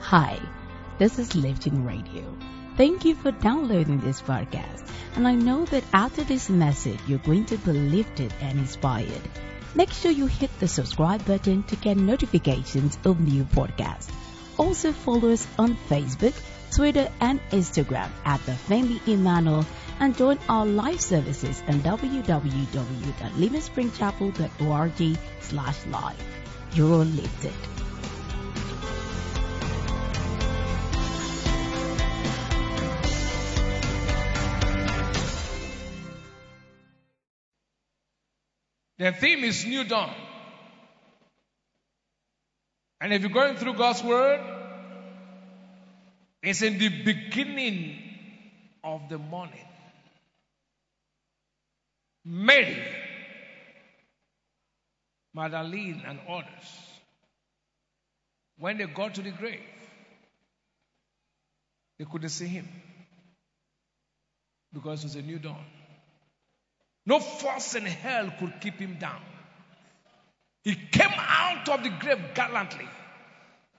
Hi, this is Lifting Radio. Thank you for downloading this podcast. And I know that after this message, you're going to be lifted and inspired. Make sure you hit the subscribe button to get notifications of new podcasts. Also follow us on Facebook, Twitter, and Instagram at The Friendly Emmanuel and join our live services on www.livingspringchapel.org slash live. You're lifted. The theme is New Dawn. And if you're going through God's Word, it's in the beginning of the morning. Mary, Magdalene, and others, when they got to the grave, they couldn't see him because it was a new dawn. No force in hell could keep him down. He came out of the grave gallantly.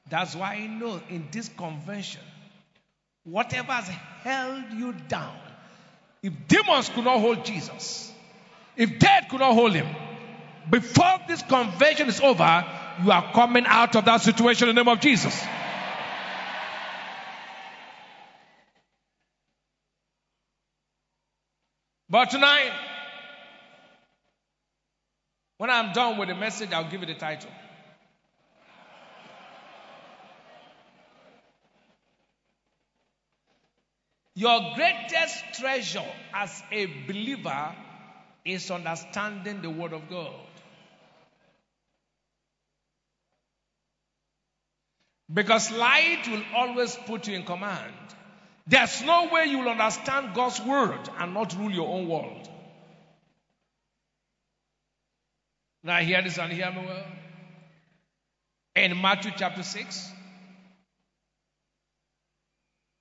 That's why I know in this convention, whatever has held you down, if demons could not hold Jesus, if death could not hold him, before this convention is over, you are coming out of that situation in the name of Jesus. But tonight, when I'm done with the message, I'll give you the title. Your greatest treasure as a believer is understanding the Word of God. Because light will always put you in command. There's no way you will understand God's Word and not rule your own world. Now, hear this and hear me well. In Matthew chapter 6,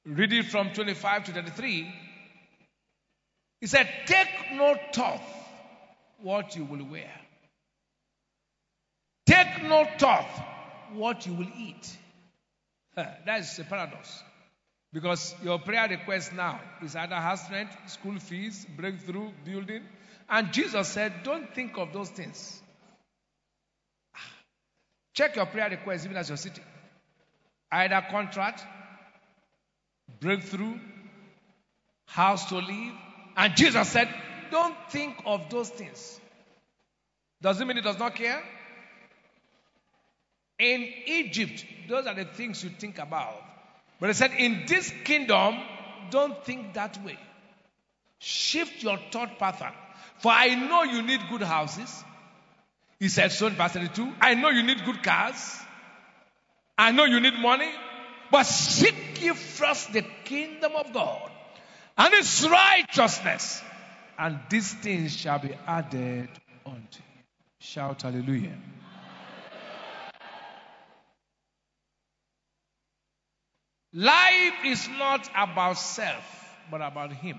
read it from 25 to 33. He said, Take no thought what you will wear, take no thought what you will eat. That is a paradox. Because your prayer request now is either house rent, school fees, breakthrough, building. And Jesus said, Don't think of those things. Check your prayer requests, even as you're sitting. Either contract, breakthrough, house to live. And Jesus said, Don't think of those things. Does it mean he does not care? In Egypt, those are the things you think about. But he said, In this kingdom, don't think that way. Shift your thought pattern. For I know you need good houses. He said so in verse 32. I know you need good cars. I know you need money. But seek ye first the kingdom of God and its righteousness. And these things shall be added unto you. Shout hallelujah. Life is not about self, but about Him.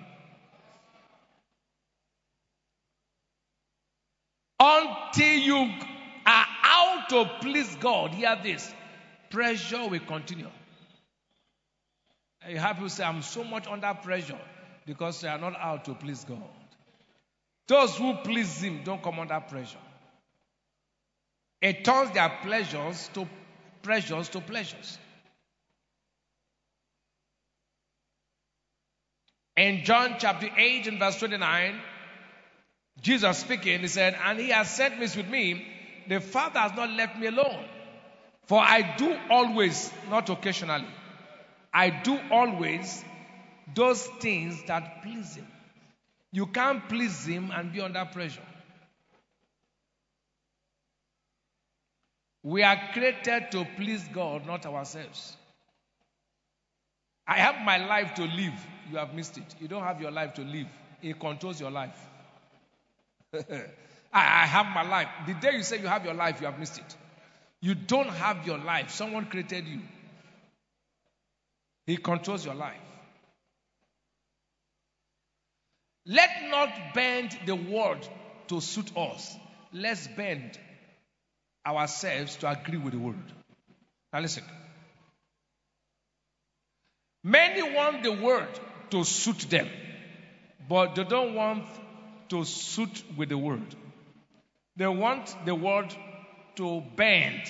Until you are out to please God, hear this pressure will continue. You have people say, I'm so much under pressure because they are not out to please God. Those who please Him don't come under pressure. It turns their pleasures to pressures to pleasures. In John chapter 8 and verse 29, Jesus speaking, he said, And he has sent me with me. The Father has not left me alone. For I do always, not occasionally, I do always those things that please him. You can't please him and be under pressure. We are created to please God, not ourselves. I have my life to live. You have missed it. You don't have your life to live. It controls your life. I, have my life. The day you say you have your life, you have missed it. You don't have your life. Someone created you. He controls your life. Let not bend the world to suit us. Let's bend ourselves to agree with the word. Now listen. Many want the word to suit them, but they don't want to suit with the world. They want the world to bend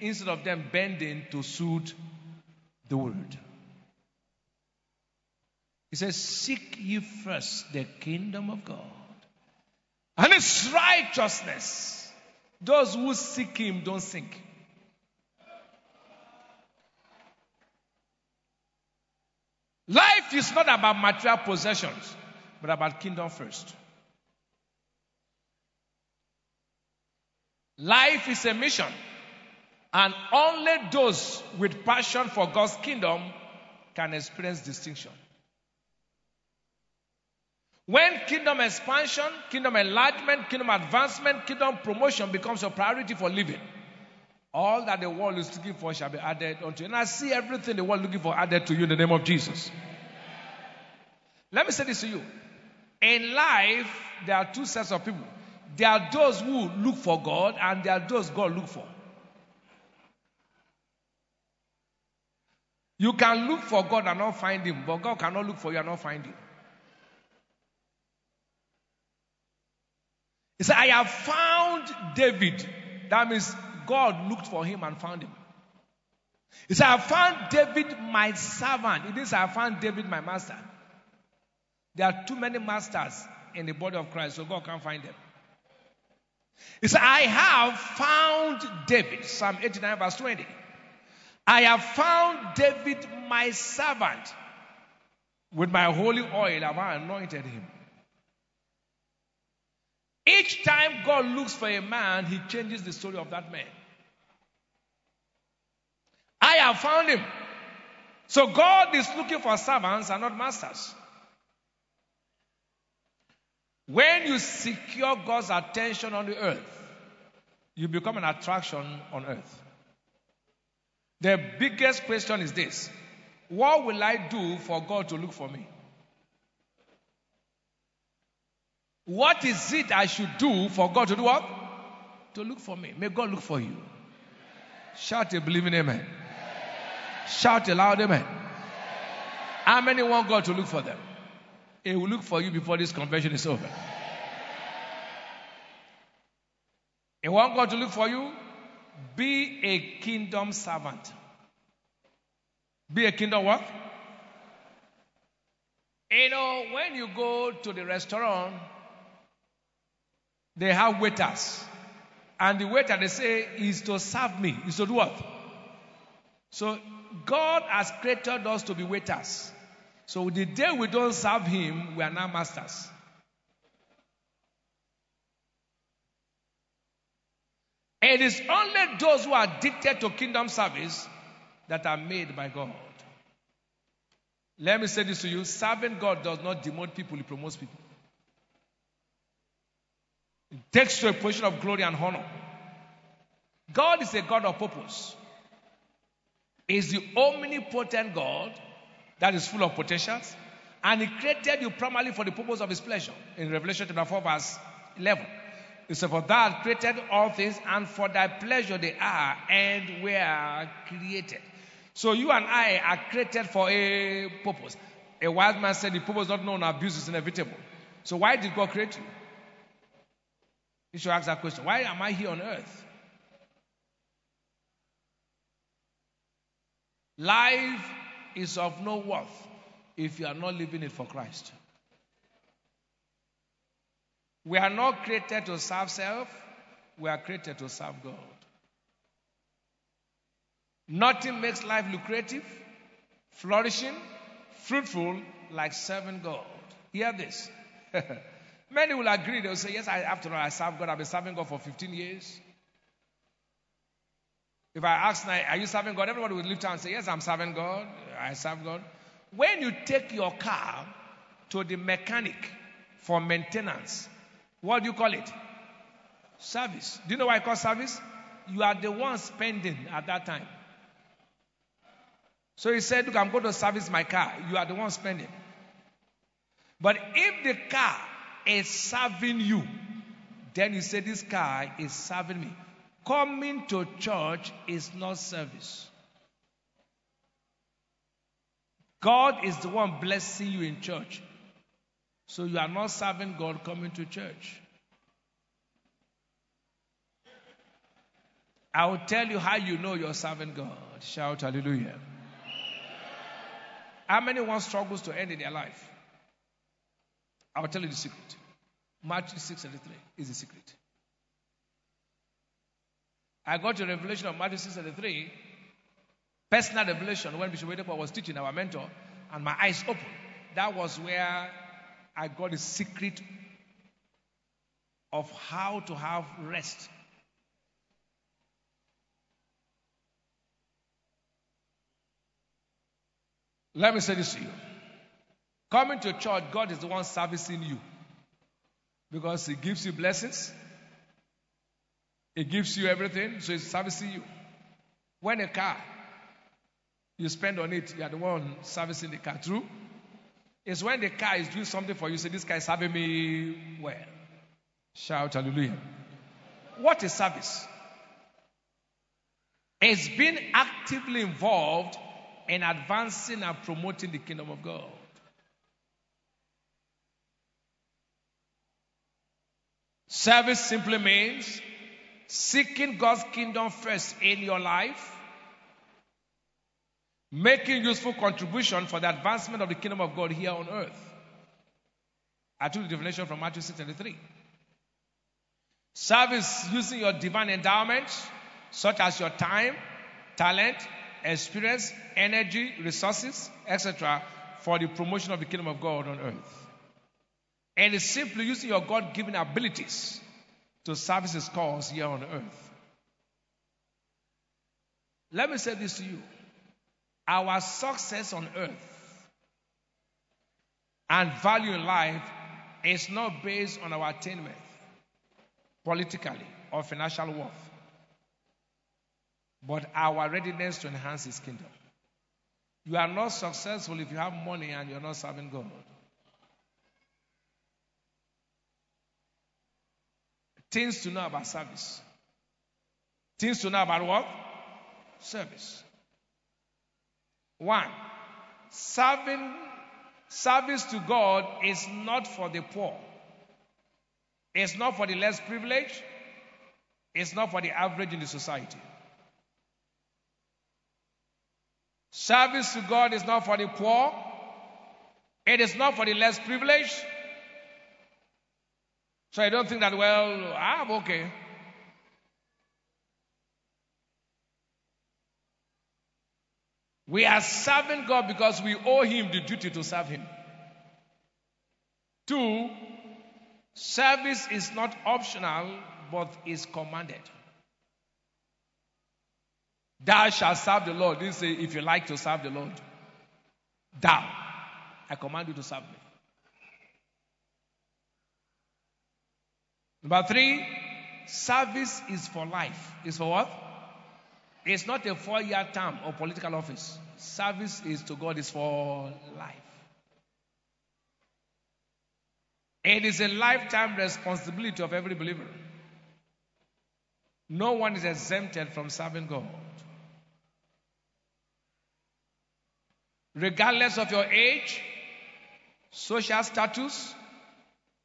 instead of them bending to suit the world. He says, Seek ye first the kingdom of God and its righteousness. Those who seek him don't sink. Life is not about material possessions, but about kingdom first. Life is a mission, and only those with passion for God's kingdom can experience distinction. When kingdom expansion, kingdom enlargement, kingdom advancement, kingdom promotion becomes a priority for living, all that the world is looking for shall be added unto you. And I see everything the world is looking for added to you in the name of Jesus. Let me say this to you. In life, there are two sets of people. There are those who look for God, and there are those God look for. You can look for God and not find Him, but God cannot look for you and not find Him. He said, I have found David. That means God looked for him and found him. He said, I found David my servant. It is I found David my master. There are too many masters in the body of Christ, so God can't find them. He said, I have found David. Psalm 89, verse 20. I have found David my servant. With my holy oil have I anointed him. Each time God looks for a man, he changes the story of that man. I have found him. So God is looking for servants and not masters. When you secure God's attention on the earth, you become an attraction on earth. The biggest question is this What will I do for God to look for me? What is it I should do for God to do what? To look for me. May God look for you. Shout a believing amen. Shout a loud amen. How many want God to look for them? He will look for you before this convention is over. He want God to look for you? Be a kingdom servant. Be a kingdom what? You know, when you go to the restaurant, they have waiters. And the waiter, they say, is to serve me. Is to do what? So God has created us to be waiters. So the day we don't serve Him, we are now masters. It is only those who are addicted to kingdom service that are made by God. Let me say this to you serving God does not demote people, it promotes people. It takes to a position of glory and honor. God is a God of purpose. Is the omnipotent God that is full of potentials, and He created you primarily for the purpose of His pleasure. In Revelation chapter 4, verse 11. He said, For that created all things, and for thy pleasure they are and were created. So you and I are created for a purpose. A wise man said, The purpose not known, abuse is inevitable. So why did God create you? You should ask that question. Why am I here on earth? Life is of no worth if you are not living it for Christ. We are not created to serve self, we are created to serve God. Nothing makes life lucrative, flourishing, fruitful like serving God. Hear this. Many will agree. They'll say, Yes, I, after all, I serve God. I've been serving God for 15 years. If I ask now, Are you serving God? Everybody would lift up and say, Yes, I'm serving God. I serve God. When you take your car to the mechanic for maintenance, what do you call it? Service. Do you know why I call service? You are the one spending at that time. So he said, Look, I'm going to service my car. You are the one spending. But if the car is serving you, then you say, This car is serving me. Coming to church is not service. God is the one blessing you in church. So you are not serving God coming to church. I will tell you how you know you're serving God. Shout hallelujah. How many one struggles to end in their life? I will tell you the secret. Matthew 6 33 is the secret. I got a revelation of Matthew 6 33, personal revelation when Bishop Oyedepo was teaching our mentor, and my eyes opened. That was where I got the secret of how to have rest. Let me say this to you. Coming to church, God is the one servicing you because He gives you blessings, He gives you everything, so He's servicing you. When a car, you spend on it, you are the one servicing the car. True? It's when the car is doing something for you, say, This guy is serving me well. Shout hallelujah. What is service? It's being actively involved in advancing and promoting the kingdom of God. Service simply means seeking God's kingdom first in your life making useful contribution for the advancement of the kingdom of God here on earth. I took the definition from Matthew 6:23. Service using your divine endowment, such as your time, talent, experience, energy, resources, etc., for the promotion of the kingdom of God on earth. And it's simply using your God given abilities to service his cause here on earth. Let me say this to you. Our success on earth and value in life is not based on our attainment politically or financial worth, but our readiness to enhance His kingdom. You are not successful if you have money and you're not serving God. Things to know about service. Things to know about what? Service. One, serving service to God is not for the poor. It's not for the less privileged. It's not for the average in the society. Service to God is not for the poor. It is not for the less privileged. So I don't think that, well, ah, I'm okay. We are serving God because we owe Him the duty to serve Him. Two, service is not optional but is commanded. Thou shalt serve the Lord. This say, if you like to serve the Lord, thou, I command you to serve me. Number three, service is for life. Is for what? It's not a four year term or political office. Service is to God is for life. It is a lifetime responsibility of every believer. No one is exempted from serving God. Regardless of your age, social status,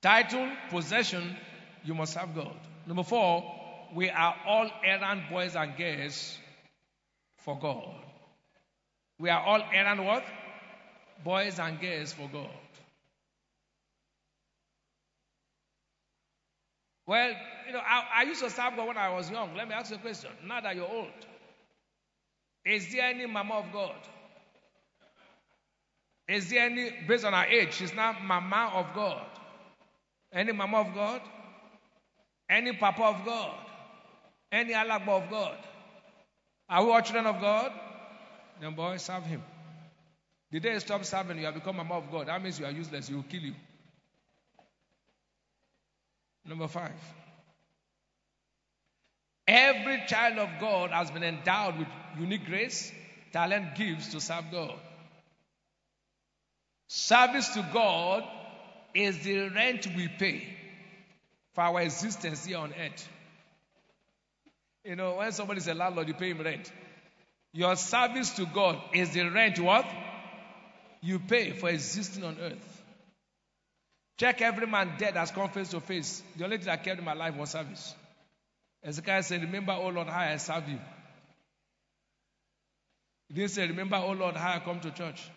title, possession, you must serve God. Number four, we are all errand boys and girls for God. We are all errand what? Boys and girls for God. Well, you know, I, I, used to serve God when I was young. Let me ask you a question. Now that you're old, is there any mama of God? Is there any, based on her age, she's not mama of God? Any mama of God? Any papa of God? Any alagba of God? Are we all children of God? Then, boy, serve Him. The day you stop serving, you have become a man of God. That means you are useless. He will kill you. Number five. Every child of God has been endowed with unique grace, talent, gifts to serve God. Service to God is the rent we pay for our existence here on earth. You know, when somebody is a landlord, you pay him rent. Your service to God is the rent what? You pay for existing on earth. Check every man dead has come face to face. The only thing that kept him alive was service. Hezekiah said, Remember, O Lord, how I serve you. He didn't say, Remember, O Lord, how I come to church.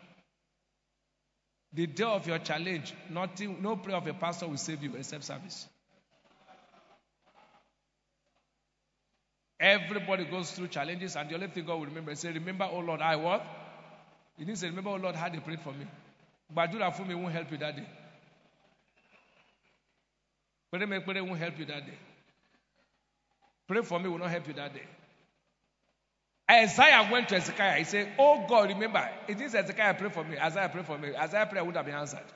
The day of your challenge, nothing, no prayer of a pastor will save you except service. Everybody goes through challenges, and the only thing God will remember is say, Remember, oh Lord, I what? He didn't say, Remember, oh Lord, how they prayed for me. But do that for me won't help you that day. Pray, pray won't help you that day. Pray for me will not help you that day. Isaiah went to Hezekiah. He said, Oh God, remember, it is Hezekiah pray for me. Isaiah pray for me. Isaiah prayer would have been answered.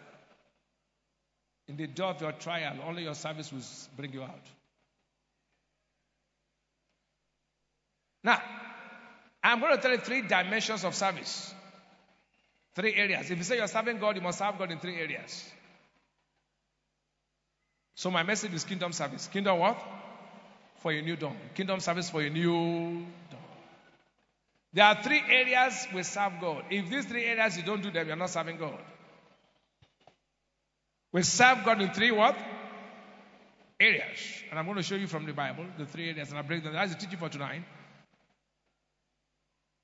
In the day of your trial, only your service will bring you out. Now, I'm going to tell you three dimensions of service. Three areas. If you say you're serving God, you must serve God in three areas. So my message is kingdom service. Kingdom what? For a new dawn. Kingdom service for a new dawn. There are three areas we serve God. If these three areas you don't do them, you're not serving God. We serve God in three what? Areas. And I'm going to show you from the Bible the three areas, and I'll break them. That's the teaching for tonight.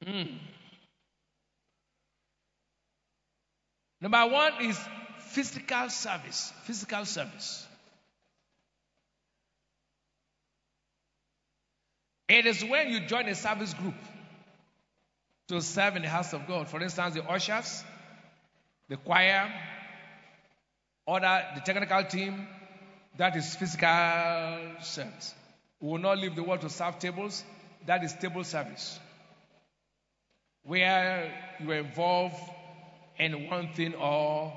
Mm. Number one is physical service. Physical service. It is when you join a service group to serve in the house of God. For instance, the ushers, the choir, other the technical team, that is physical service. We will not leave the world to serve tables. That is table service. Where you are involved in one thing or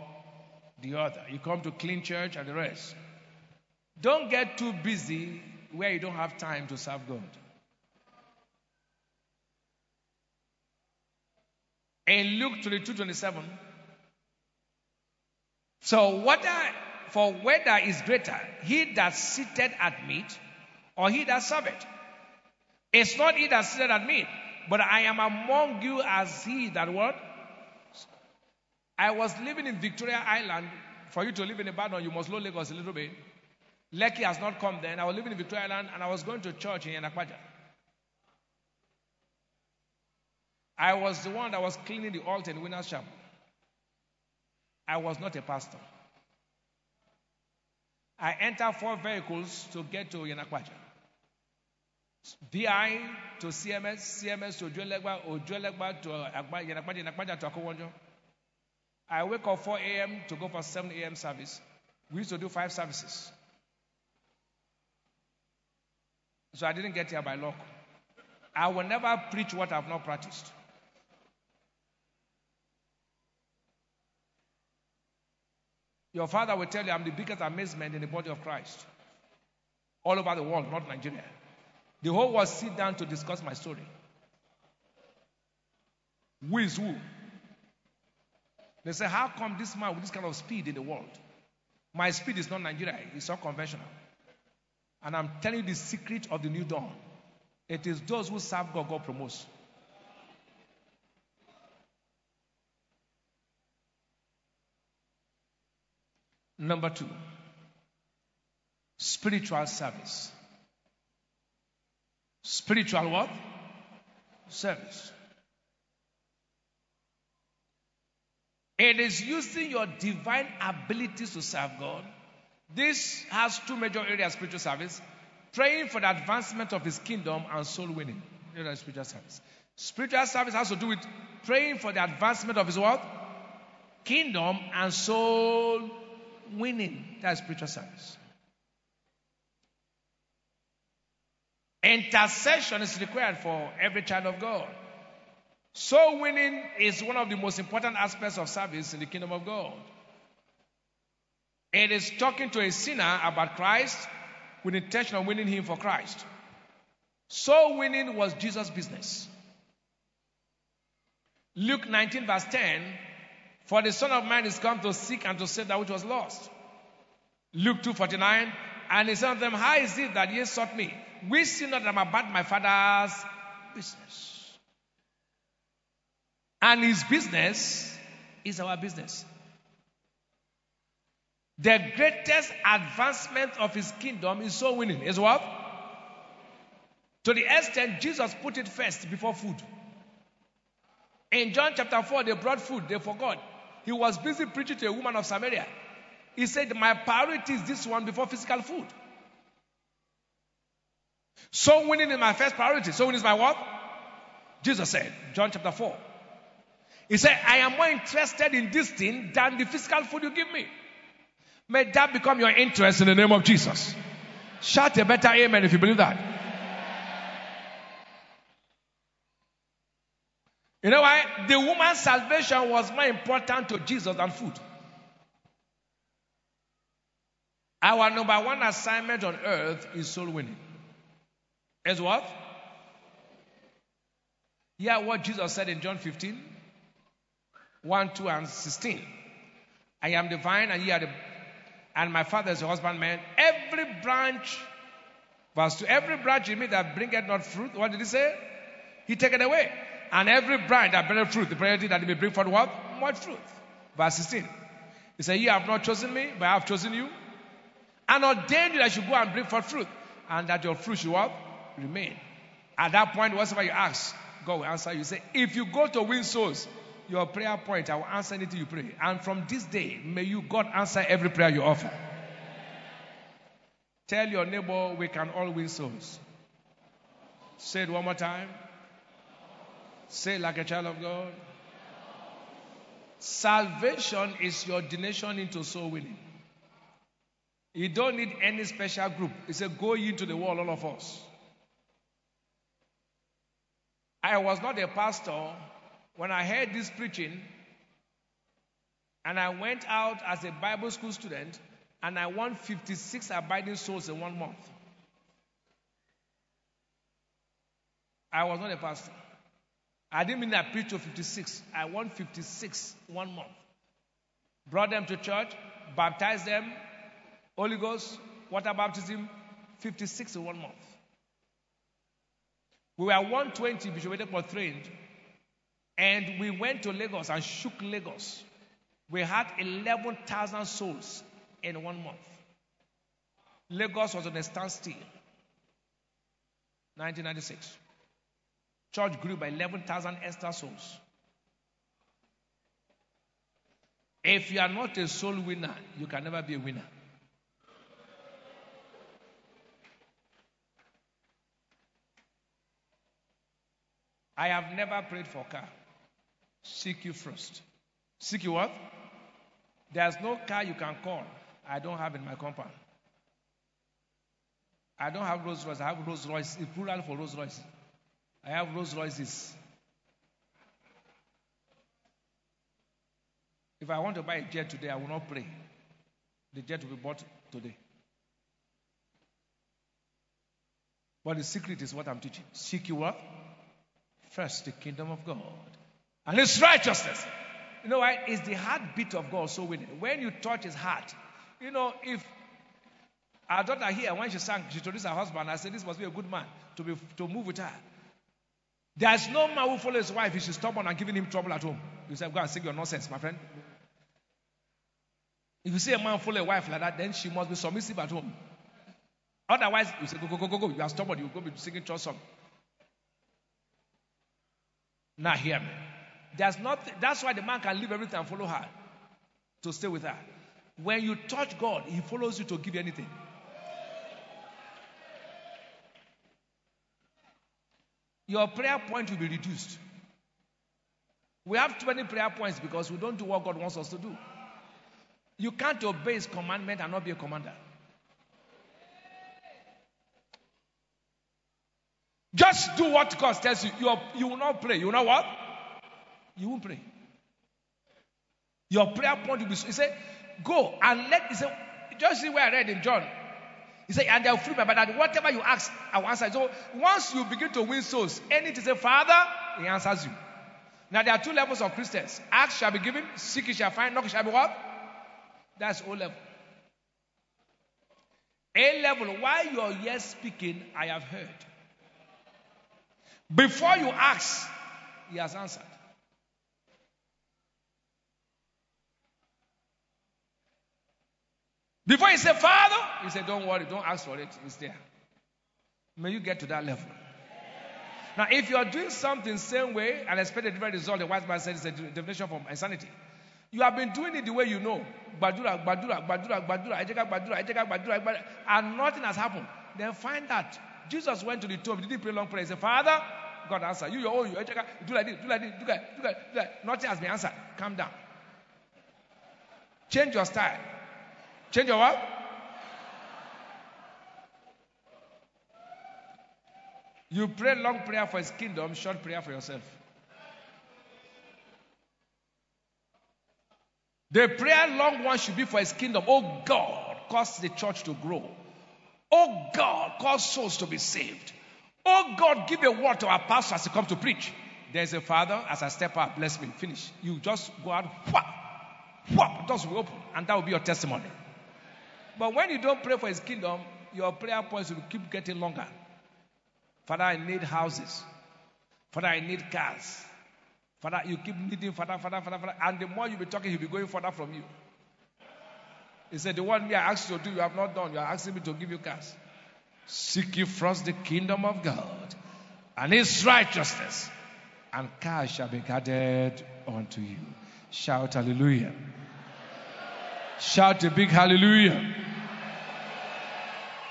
the other. You come to clean church and the rest. Don't get too busy where you don't have time to serve God. in Luke 22 27. So, whether, for whether is greater, he that sitteth at meat or he that serveth? It's not he that sitteth at meat, but I am among you as he that what? I was living in Victoria Island. For you to live in Ibadan, you must know Lagos a little bit. Lekki has not come then. I was living in Victoria Island and I was going to church in Yanakwaja. I was the one that was cleaning the altar in Winners Chapel. I was not a pastor. I entered four vehicles to get to Yanakwaja. VI to CMS, CMS to Ojuelegba, Ojuelegba to Yanakwaja, Yanakwaja to Akowonjo. I wake up 4 a.m. to go for 7 a.m. service. We used to do five services. So I didn't get here by luck. I will never preach what I've not practiced. Your father will tell you, I'm the biggest amazement in the body of Christ. All over the world, not Nigeria. The whole world sit down to discuss my story. Who is who? They say, How come this man with this kind of speed in the world? My speed is not Nigeria, it's not conventional. And I'm telling you the secret of the new dawn. It is those who serve God, God promotes. Number two, spiritual service. Spiritual what? Service. It is using your divine abilities to serve God. This has two major areas spiritual service praying for the advancement of His kingdom and soul winning. That is spiritual service. Spiritual service has to do with praying for the advancement of His what? Kingdom and soul winning. That's spiritual service. Intercession is required for every child of God. Soul winning is one of the most important aspects of service in the kingdom of God. It is talking to a sinner about Christ with the intention of winning him for Christ. Soul winning was Jesus' business. Luke 19, verse 10 for the Son of Man is come to seek and to save that which was lost. Luke 2.49 And he said unto them, How is it that ye sought me? We see not that I'm about my father's business. And his business is our business. The greatest advancement of his kingdom is soul winning. Is what? To the extent Jesus put it first before food. In John chapter 4, they brought food, they forgot. He was busy preaching to a woman of Samaria. He said, My priority is this one before physical food. Soul winning is my first priority. Soul winning is my what? Jesus said, John chapter 4. He said, I am more interested in this thing than the physical food you give me. May that become your interest in the name of Jesus. Shout a better amen if you believe that. You know why? The woman's salvation was more important to Jesus than food. Our number one assignment on earth is soul winning. Is what? Yeah, what Jesus said in John 15 1, 2, and 16. I am the vine, and ye are the and my father is the husbandman. Every branch, verse 2, every branch in me that bringeth not fruit, what did he say? He take it away. And every branch that bringeth fruit, the priority that he may bring forth what? What fruit? Verse 16. He said, Ye have not chosen me, but I have chosen you. And ordained you that you go and bring forth fruit, and that your fruit should what? Remain. At that point, whatever you ask, God will answer you. Say, if you go to win souls, your prayer point, I will answer anything you pray. And from this day, may you, God, answer every prayer you offer. Tell your neighbor, we can all win souls. Say it one more time. Say it like a child of God. Salvation is your donation into soul winning. You don't need any special group. It's a go into the world, all of us. I was not a pastor when I heard this preaching, and I went out as a Bible school student, and I won 56 abiding souls in one month. I was not a pastor. I didn't mean I preached to 56. I won 56 one month. Brought them to church, baptized them, Holy Ghost, water baptism, 56 in one month. We were 120 Bishop Oyedepo trained and we went to Lagos and shook Lagos. We had 11,000 souls in one month. Lagos was on a standstill. 1996. Church grew by 11,000 extra souls. If you are not a soul winner, you can never be a winner. I have never prayed for car. Seek you first. Seek you what? There's no car you can call. I don't have in my compound. I don't have Rolls Royce. I have Rolls Royce. It's plural for Rolls Royce. I have Rolls Royces. If I want to buy a jet today, I will not pray. The jet will be bought today. But the secret is what I'm teaching. Seek you what? First, the kingdom of God and his righteousness. You know why? It's the heartbeat of God so winning. When you touch his heart, you know, if our daughter here, when she sang, she introduced her husband, I said, This must be a good man to, be, to move with her. There's no man who follows his wife if she's stubborn and giving him trouble at home. You say, Go and sing your nonsense, my friend. If you see a man follow a wife like that, then she must be submissive at home. Otherwise, you say, Go, go, go, go, go. You are stubborn, you go be singing church song. Now hear me. There's that's why the man can leave everything and follow her to stay with her. When you touch God, He follows you to give you anything. Your prayer point will be reduced. We have 20 prayer points because we don't do what God wants us to do. You can't obey His commandment and not be a commander. Just do what God tells you. You, are, you will not pray. You know what? You won't pray. Your prayer point will be. He said, Go and let. He said, Just see where I read in John. He said, And they'll free my that whatever you ask, I will answer. So once you begin to win souls, anything say, Father, he answers you. Now there are two levels of Christians. Ask shall be given, seek shall find, knock shall be what? That's O level. A level, while you're yes speaking, I have heard. Before you ask, He has answered. Before He said, Father, He said, Don't worry, don't ask for it. It's there. May you get to that level. Now, if you are doing something same way and expect a different result, the wise man said it's a definition from insanity. You have been doing it the way you know. Badura, badura, badura, badura, badura, badura, badura, and nothing has happened. Then find out Jesus went to the tomb. He didn't pray long prayer. He said, Father, God answered. You, your own, you, ejeka, do like this, do like this, do like, do like, do like. Nothing has been answered. Calm down. Change your style. Change your what? You pray long prayer for his kingdom, short prayer for yourself. The prayer long one should be for his kingdom. Oh God, cause the church to grow. Oh God, cause souls to be saved. Oh God, give a word to our pastor as he come to preach. There's a father, as I step up, bless me, finish. You just go out, whap, whap, doors will open, and that will be your testimony. But when you don't pray for his kingdom, your prayer points will keep getting longer. Father, I need houses. Father, I need cars. Father, you keep needing Father, Father, Father, Father. And the more you be talking, he'll be going further from you. He said, The one me I asked you to do, you have not done. You are asking me to give you cash. Seek ye first the kingdom of God and his righteousness, and cash shall be added unto you. Shout hallelujah. Shout a big hallelujah.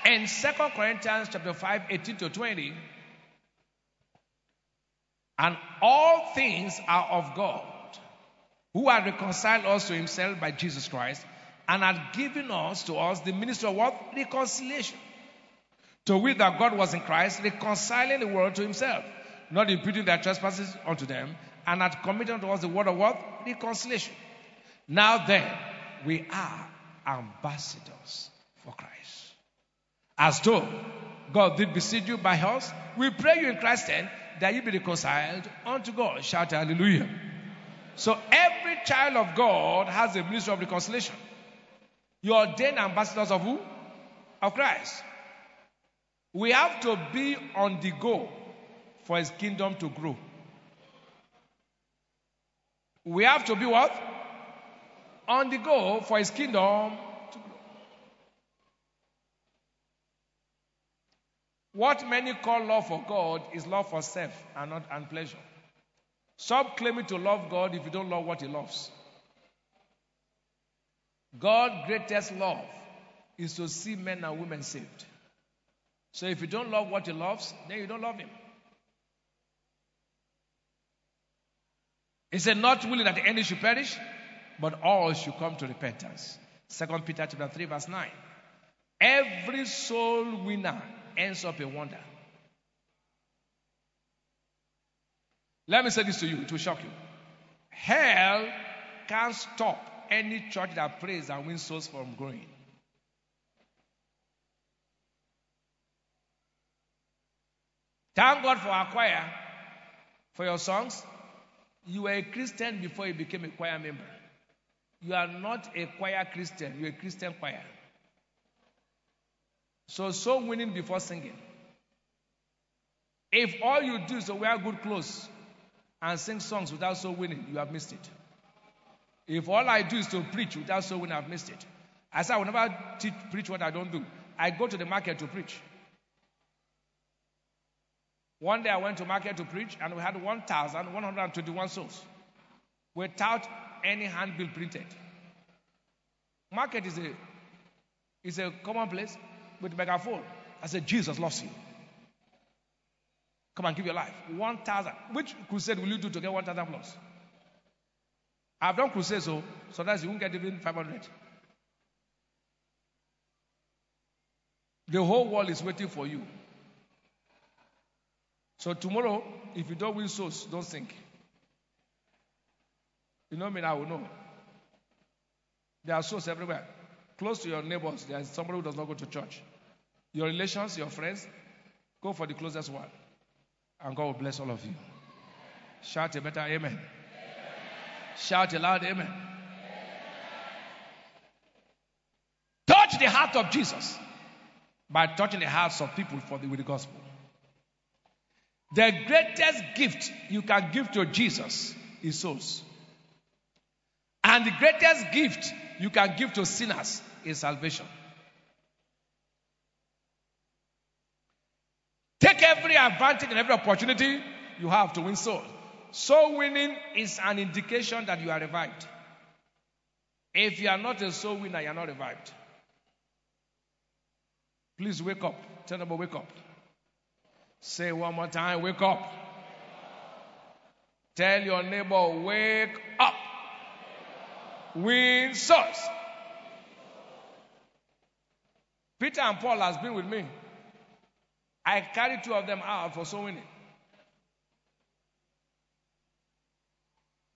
In 2 Corinthians chapter 5, 18 to 20, and all things are of God, who had reconciled us to himself by Jesus Christ, and had given us to us the ministry of what? Reconciliation. To wit that God was in Christ, reconciling the world to himself, not imputing their trespasses unto them, and had committed unto us the word of what? Reconciliation. Now then, we are ambassadors for Christ. As though God did beseech you by us, we pray you in Christ then that you be reconciled unto God. Shout hallelujah. So every child of God has a ministry of reconciliation. You ordained ambassadors of who? Of Christ. We have to be on the go for his kingdom to grow. We have to be what? On the go for his kingdom to grow. What many call love for God is love for self and not and pleasure. Stop claiming to love God if you don't love what he loves. God's greatest love is to see men and women saved. So if you don't love what he loves, then you don't love him. He said, Not willing that any should perish, but all should come to repentance. 2 Peter chapter 3, verse 9. Every soul winner ends up a wonder. Let me say this to you, it will shock you. Hell can't stop any church that prays and wins souls from growing. Thank God for our choir, for your songs. You were a Christian before you became a choir member. You are not a choir Christian, you're a Christian choir. So, so winning before singing. If all you do is to wear good clothes and sing songs without so winning, you have missed it. If all I do is to preach without so winning, I've missed it. I said I will never teach, preach what I don't do. I go to the market to preach. One day I went to market to preach and we had 1,121 souls without any handbill printed. Market is a, is a common place with megaphone. I said, Jesus loves you. Come and give your life. 1,000. Which crusade will you do to get 1,000 plus? I've done crusades, so sometimes you won't get even 500. The whole world is waiting for you. So tomorrow, if you don't win souls, don't think. You know me, I will know. There are souls everywhere. Close to your neighbors, there is somebody who does not go to church. Your relations, your friends, go for the closest one. And God will bless all of you. Shout a better amen. Shout aloud, loud amen. amen. Touch the heart of Jesus by touching the hearts of people for the, with the gospel. The greatest gift you can give to Jesus is souls. And the greatest gift you can give to sinners is salvation. Take every advantage and every opportunity you have to win souls. Soul winning is an indication that you are revived. If you are not a soul winner, you are not revived. Please wake up. Tell them, wake up. Say one more time, wake up. Tell your neighbor, wake up. Win souls. Peter and Paul has been with me. I carried two of them out for soul winning.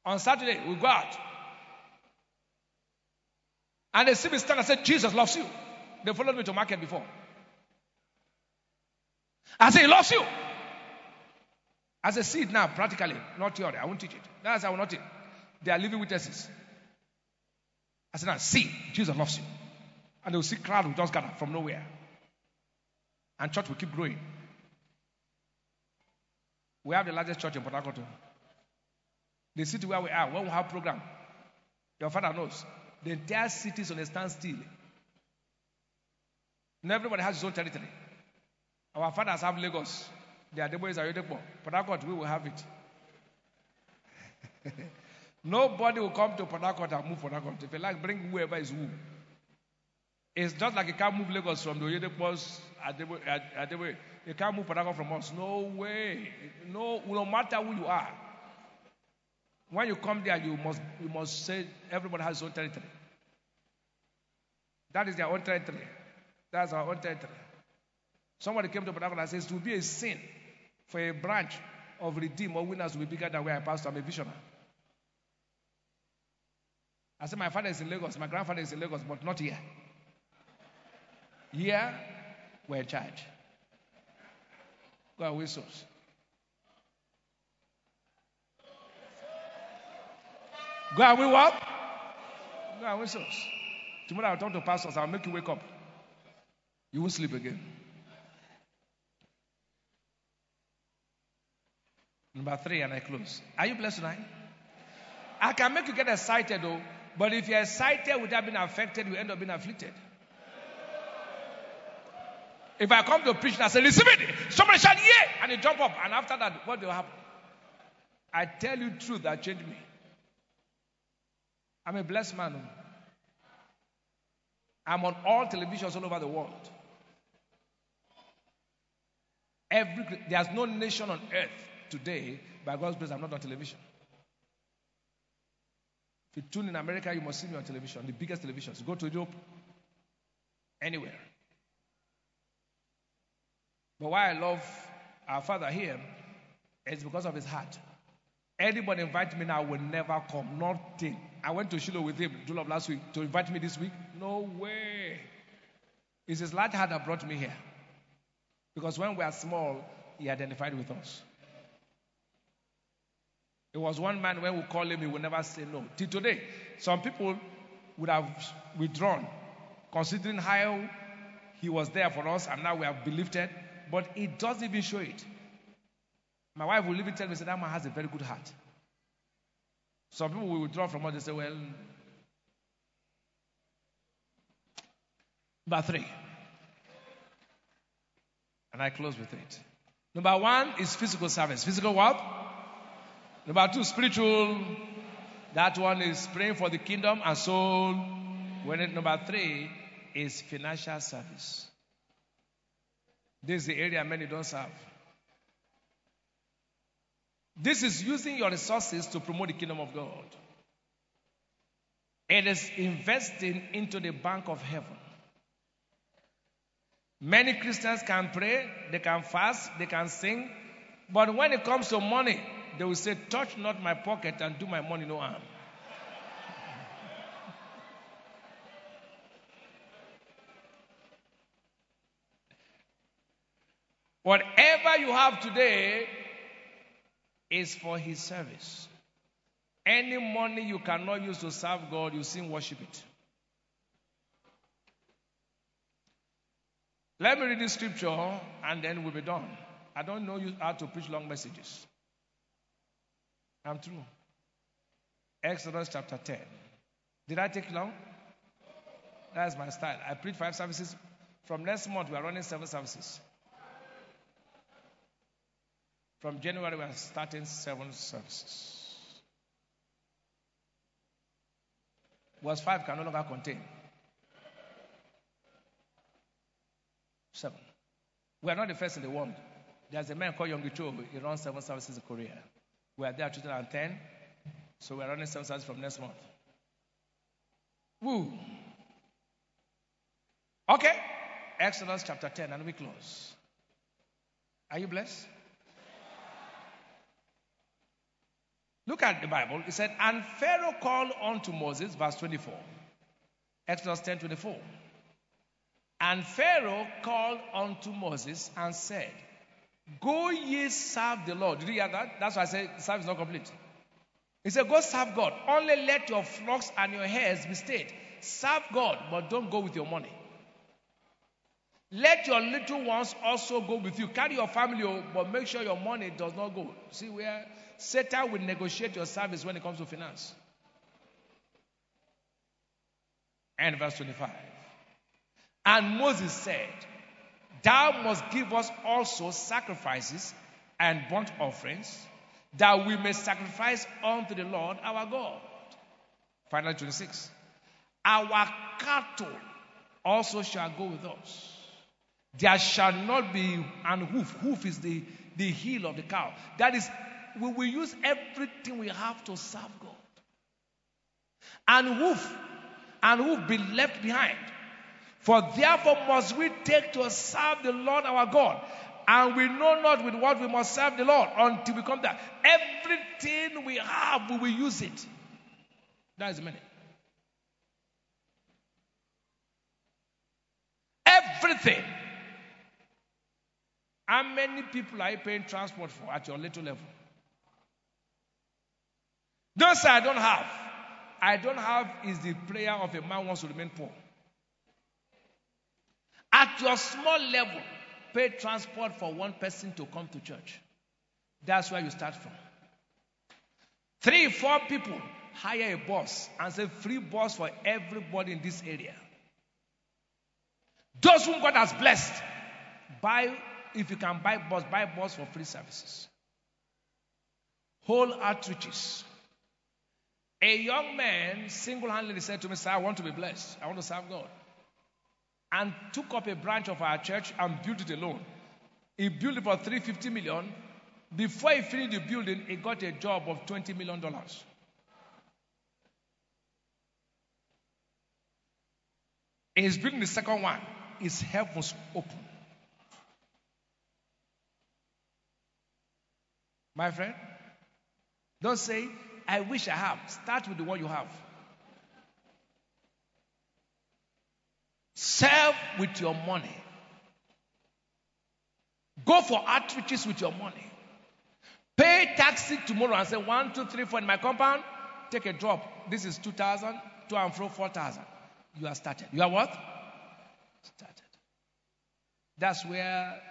On Saturday, we go out. And they see me stand and say, Jesus loves you. They followed me to market before. I say, He loves you. As a seed now, practically, not theory. I won't teach it. That's how I will not teach. They are living witnesses. I said, now see, Jesus loves you. And they will see crowd will just gather from nowhere. And church will keep growing. We have the largest church in Port Harcourt. The city where we are, when we have program, your father knows. The entire city is on a standstill. And everybody has his own territory. Our fathers have Lagos. The Adeboyes are Oyedepo. Harcourt, we will have it. Nobody will come to Harcourt and move Harcourt. If you like, bring whoever is who. It's just like you can't move Lagos from the Oyedepos, Adeboye. You can't move Harcourt from us. No way. No, no matter who you are. When you come there, you must, you must say everybody has his own territory. That is their own territory. That's our own territory. Somebody came to Harcourt and says, it will be a sin for a branch of redeem or winners to be bigger than where I pastor. I'm a visionary. I said, my father is in Lagos, my grandfather is in Lagos, but not here. Here, we're in charge. Go and whistles. Go and we what? Go and whistles. Tomorrow I'll talk to pastors, I'll make you wake up. You won't sleep again. Number three, and I close. Are you blessed tonight? I can make you get excited though, but if you're excited without being affected, you end up being afflicted. If I come to preach and I say, receive it, somebody shout, yeah, and you jump up, and after that, what will happen? I tell you truth that changed me. I'm a blessed man. Oh. I'm on all televisions all over the world. Every, there's no nation on earth today, by God's grace, I'm not on television. If you tune in America, you must see me on television, the biggest televisions. Go to Europe, anywhere. But why I love our father here is because of his heart. Anybody invite me now will never come. Nothing. I went to Shiloh with him, July last week, to invite me this week. No way. It's his large heart that brought me here. Because when we are small, he identified with us. It was one man when we call him, he would never say no. Till today, some people would have withdrawn, considering how he was there for us, and now we have believed it, but he doesn't even show it. My wife will even tell me, say, that man has a very good heart. Some people will withdraw from us, they say, well, number three. And I close with it. Number one is physical service. Physical what? Number two, spiritual. That one is praying for the kingdom and soul. When it, number three is financial service. This is the area many don't serve. This is using your resources to promote the kingdom of God. It is investing into the bank of heaven. Many Christians can pray, they can fast, they can sing, but when it comes to money, they will say, Touch not my pocket and do my money no harm. Whatever you have today is for His service. Any money you cannot use to serve God, you still worship it. Let me read the scripture and then we'll be done. I don't know you how to preach long messages. I'm through. Exodus chapter 10. Did I take long? That's my style. I preach five services. From next month, we are running seven services. From January, we are starting seven services. Was five can no longer contain. Seven. We are not the first in the world. There's a man called Yonggi Cho. He runs seven services in Korea. We are there 2010. So we are running seven services from next month. Woo. Okay. Exodus chapter 10, and we close. Are you blessed? Look at the Bible. It said, And Pharaoh called unto Moses, verse 24. Exodus 10 24. And Pharaoh called unto Moses and said, Go ye serve the Lord. Did you hear that? That's why I said service is not complete. He said, Go serve God. Only let your flocks and your hares be stayed. Serve God, but don't go with your money. Let your little ones also go with you. Carry your family, oh, but make sure your money does not go. See where Satan will negotiate your service when it comes to finance. And verse 25. And Moses said, Thou must give us also sacrifices and burnt offerings, that we may sacrifice unto the Lord our God. Final 26. Our cattle also shall go with us. There shall not be an hoof. Hoof is the, the heel of the cow. That is, we will use everything we have to serve God. And hoof, and hoof be left behind. For therefore must we take to serve the Lord our God. And we know not with what we must serve the Lord until we come there. Everything we have, we will use it. That is the meaning. Everything. How many people are you paying transport for at your little level? Don't say I don't have. I don't have is the prayer of a man who wants to remain poor. At your small level, pay transport for one person to come to church. That's where you start from. Three, four people hire a bus and say free bus for everybody in this area. Those whom God has blessed, buy if you can buy bus, buy bus for free services. Whole outreaches. A young man single handedly said to me, Sir, I want to be blessed. I want to serve God. And took up a branch of our church and built it alone. He built it for 350 million. Before he finished the building, he got a job of 20 million dollars. He's building the second one. His heavens open. My friend, don't say, I wish I have. Start with the one you have. Serve with your money. Go for outreaches with your money. Pay taxi tomorrow and say one, two, three, four in my compound. Take a drop. This is 2,000, two and fro 4,000. You are started. You are what? Started. That's where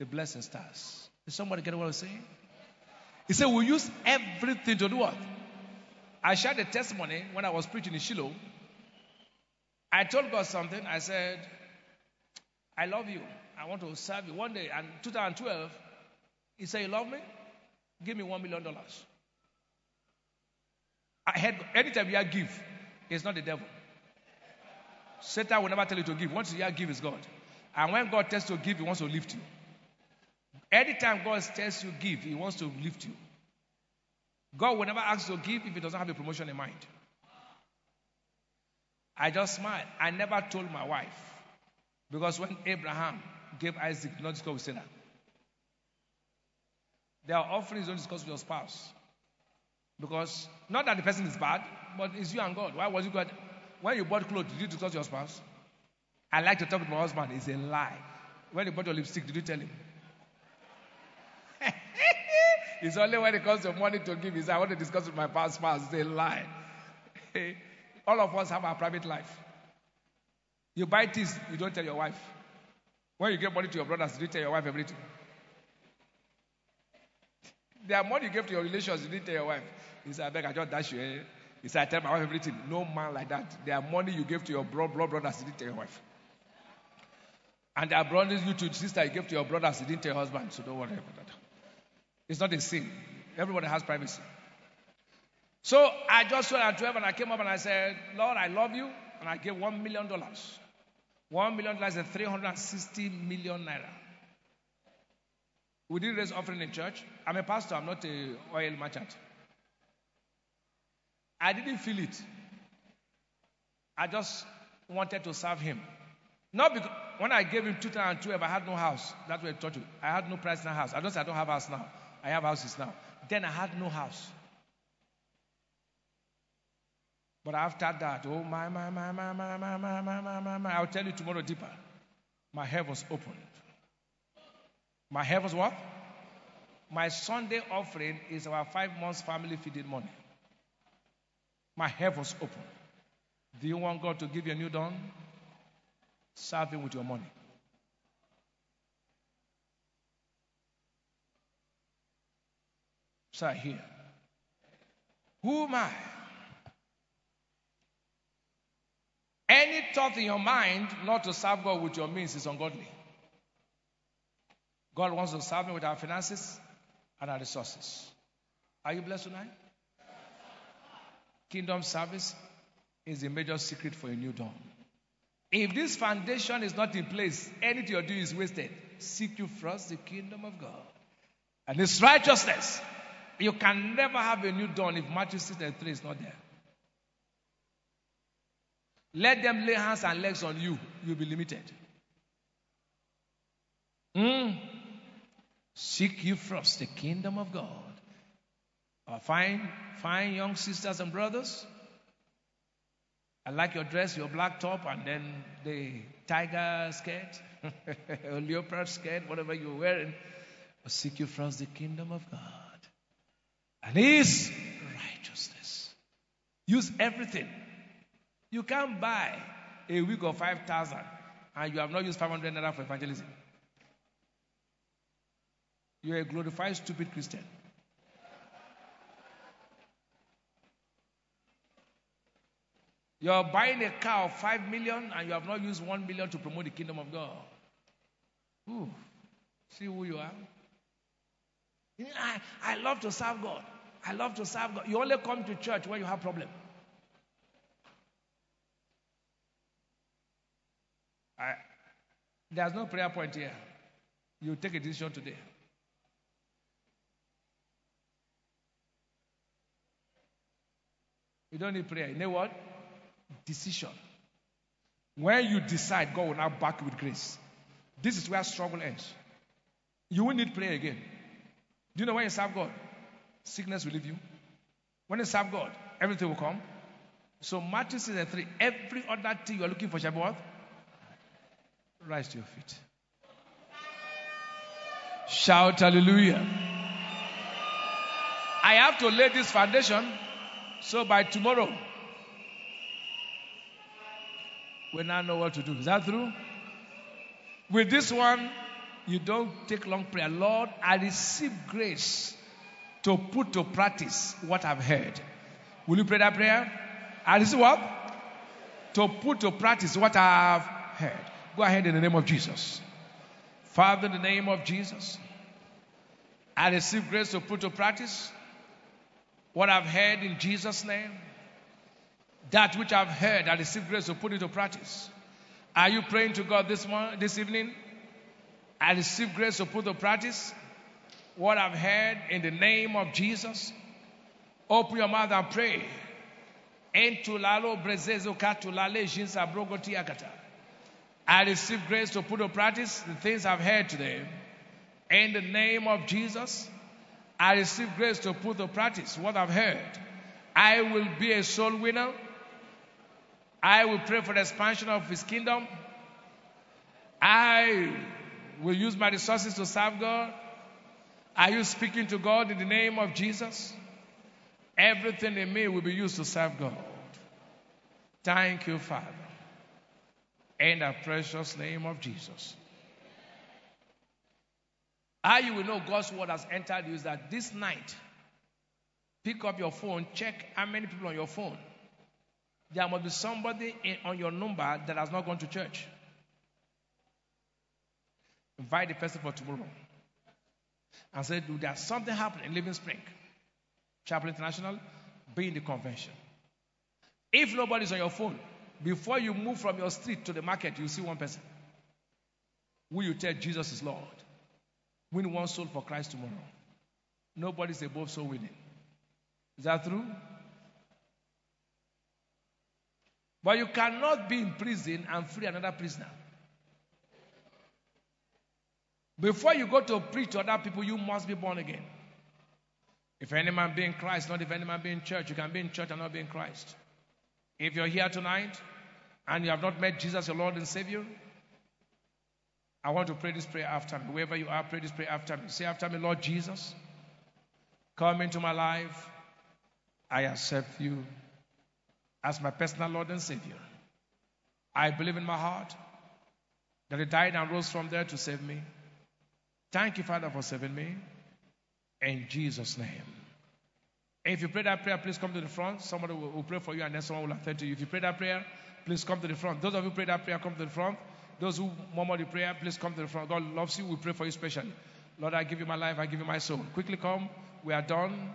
the blessing starts. Did somebody get what I'm saying? He said, We use everything to do what? I shared a testimony when I was preaching in Shiloh. I told God something. I said, I love you. I want to serve you. One day, and 2012, he said, You love me? Give me $1 million. I had, anytime you give, it's not the devil. Satan will never tell you to give. Once you give, it's God. And when God tells you to give, he wants to lift you. Anytime God tells you give, He wants to lift you. God will never ask you to give if He doesn't have a promotion in mind. I just smiled. I never told my wife. Because when Abraham gave Isaac, not discuss with Sarah. There are offerings don't discuss with your spouse. Because not that the person is bad, but it's you and God. Why was you God? When you bought clothes, did you discuss your spouse? I like to talk with my husband. It's a lie. When you bought your lipstick, did you tell him? it's only when it comes to money to give. He said, I want to discuss with my past spouse. A lie. All of us have our private life. You buy things, you don't tell your wife. When you give money to your brothers, you tell your wife everything. The money you give to your relations, you didn't tell your wife. He said, I beg, I just dash you. Eh? He said, I tell my wife everything. No man like that. There are money you gave to your bro, bro, brothers, you didn't tell your wife. And are brothers you to sister you gave to your brothers, you didn't tell your husband. So don't worry about that. It's not a sin. Everybody has privacy. So I just saw at 12 and I came up and I said, Lord, I love you. And I gave $1 million. $1 million is 360 million naira. We did raise offering in church. I'm a pastor, I'm not a oil merchant. I didn't feel it. I just wanted to serve him. Not because when I gave him 2012, I had no house. That's what I told you. I had no price in a house. I don't say I don't have house now. I have houses now. Then I had no house. But after that, oh my, my, my, my, my, my, my, my, my, my, my, I'll tell you tomorrow deeper. My heavens opened. My heavens what? My Sunday offering is our five months family feeding money. My heavens open. Do you want God to give you a new dawn? Serve Him with your money. So here. Who am I? Any thought in your mind not to serve God with your means is ungodly. God wants to serve me with our finances and our resources. Are you blessed tonight? Kingdom service is a major secret for a new dawn. If this foundation is not in place, anything you're doing is wasted. Seek you first the kingdom of God and His righteousness. You can never have a new dawn if Matthew 6 and 3 is not there. Let them lay hands and legs on you, you'll be limited. Mm. Seek you first the kingdom of God. Uh, fine, fine young sisters and brothers. I like your dress, your black top, and then the tiger skirt, or leopard skirt, whatever you're wearing. But seek you first the kingdom of God and His righteousness. Use everything. You can't buy a week of 5,000 and you have not used 500 naira for evangelism. You're a glorified, stupid Christian. You're buying a car of 5 million and you have not used 1 million to promote the kingdom of God. Ooh, see who you are. I, I love to serve God. I love to serve God. You only come to church when you have problem. I, there's no prayer point here. You take a decision today. You don't need prayer. You know what? Decision. When you decide, God will now back you with grace. This is where struggle ends. You won't need prayer again. Do you know when you serve God? Sickness will leave you. When you serve God, everything will come. So Matthew 6 and 3, every other thing you are looking for shall be what? Rise to your feet. Shout hallelujah. I have to lay this foundation so by tomorrow we now know what to do. Is that true? With this one, you don't take long prayer. Lord, I receive grace to put to practice what I've heard. Will you pray that prayer? I receive what? To put to practice what I've heard. Go ahead in the name of Jesus. Father, in the name of Jesus, I receive grace to put to practice what I've heard in Jesus' name. That which I've heard, I receive grace to put into practice. Are you praying to God this morning, this evening? I receive grace to put to practice what I've heard in the name of Jesus. Open your mouth and pray. I receive grace to put to practice the things I've heard today. In the name of Jesus, I receive grace to put to practice what I've heard. I will be a soul winner. I will pray for the expansion of His kingdom. I will use my resources to serve God. Are you speaking to God in the name of Jesus? Everything in me will be used to serve God. Thank you, Father. In the precious name of Jesus. How you will know God's word has entered you is that this night, Pick up your phone, check how many people on your phone. There must be somebody in, on your number that has not gone to church. Invite the person for tomorrow. And say, Do there's something happening in Living Spring? Chapel International, be in the convention. If nobody's on your phone, before you move from your street to the market, you see one person. Will you tell Jesus is Lord? Win one soul for Christ tomorrow. Nobody's above soul winning. Is that true? But you cannot be in prison and free another prisoner. Before you go to preach to other people, you must be born again. If any man be in Christ, not if any man be in church, you can be in church and not be in Christ. If you're here tonight and you have not met Jesus, your Lord and Savior, I want to pray this prayer after me. Wherever you are, pray this prayer after me. Say after me, Lord Jesus, come into my life. I accept you as my personal Lord and Savior. I believe in my heart that He died and rose from there to save me. Thank you, Father, for saving me. In Jesus' name. If you pray that prayer, please come to the front. Somebody will, will pray for you and then someone will attend to you. If you pray that prayer, please come to the front. Those of you who pray that prayer, come to the front. Those who murmur the prayer, please come to the front. God loves you. We pray for you specially. Lord, I give you my life. I give you my soul. Quickly come. We are done.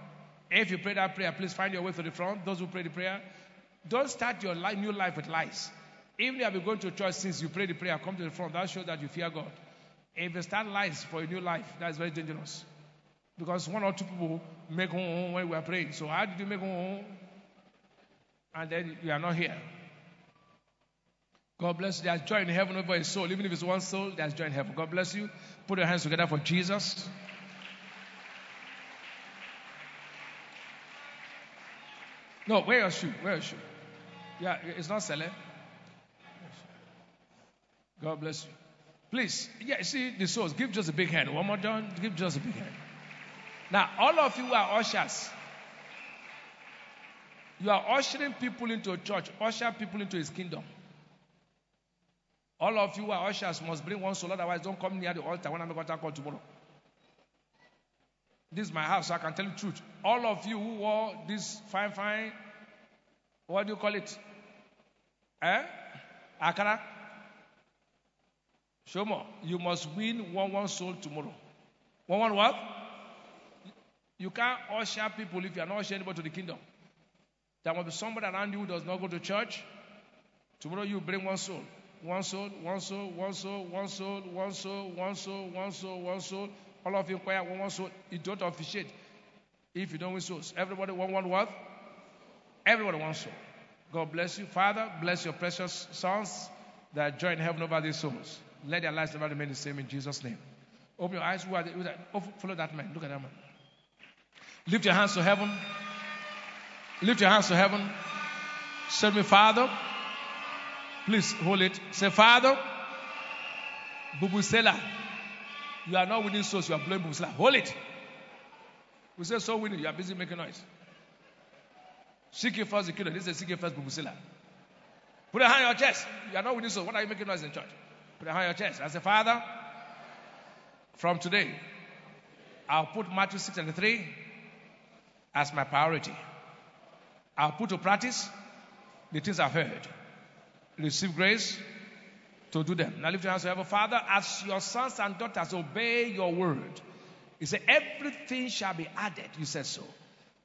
If you pray that prayer, please find your way to the front. Those who pray the prayer, don't start your life, new life with lies. Even if you have been going to church since you pray the prayer, come to the front. That shows that you fear God. If you start lies for a new life, that is very dangerous. Because one or two people make home when we are praying. So how did you make home? And then you are not here. God bless you. There's joy in heaven over his soul. Even if it's one soul, there's joy in heaven. God bless you. Put your hands together for Jesus. No, wear your shoe. Wear your shoe. Yeah, it's not selling. God bless you. Please, yeah, see the souls. Give just a big hand. One more John. Give just a big hand. Now, all of you are ushers. You are ushering people into a church, usher people into his kingdom. All of you who are ushers must bring one soul, otherwise, don't come near the altar when I'm going to call tomorrow. This is my house, so I can tell you the truth. All of you who wore this fine, fine, what do you call it? Eh? Akara? Shomo, you must win one one soul tomorrow. One one what? You can't usher people if you are not ushering anybody to the kingdom. There must be somebody around you who does not go to church. Tomorrow you bring one soul. One soul, one soul, one soul, one soul, one soul, one soul, one soul, one soul. All of you inquire one, one soul. You don't officiate if you don't win souls. Everybody want one what? Everybody wants soul. God bless you. Father, bless your precious sons that join heaven over these souls. Let their lives never remain the same in Jesus' name. Open your eyes. Who are they? Who are they? Oh, follow that man. Look at that man. Lift your hands to heaven. Lift your hands to heaven. Say me, Father. Please hold it. Say, Father. Bubusela. You are not winning souls. You are blowing Bubusela. Hold it. We say so winning. You You are busy making noise. Seek first the kingdom. This is seek first Bubusela. Put your hand on your chest. You are not winning souls. What are you making noise in church? Put hand on your chest. I say, Father, from today, I'll put Matthew 6 and 3 as my priority. I'll put to practice the things I've heard. Receive grace to do them. Now lift your hands to heaven. Father, as your sons and daughters obey your word, you say, everything shall be added. You said so.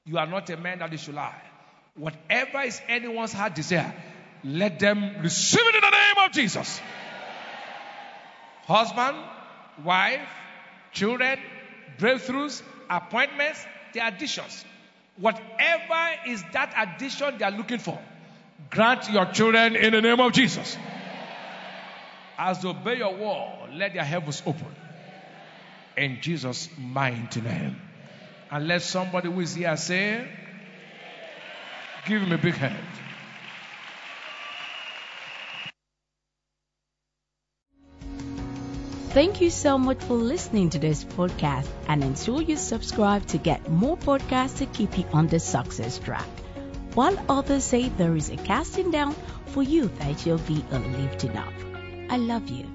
You are not a man that you should lie. Whatever is anyone's heart desire, let them receive it in the name of Jesus. Husband, wife, children, breakthroughs, appointments, the additions. Whatever is that addition they are looking for, grant your children in the name of Jesus. As they obey your word, let their heavens open. In Jesus' mighty name. And let somebody who is here say, Give him a big hand. Thank you so much for listening to this podcast and ensure you subscribe to get more podcasts to keep you on the success track. While others say there is a casting down, for you that you'll be a lifting up. I love you.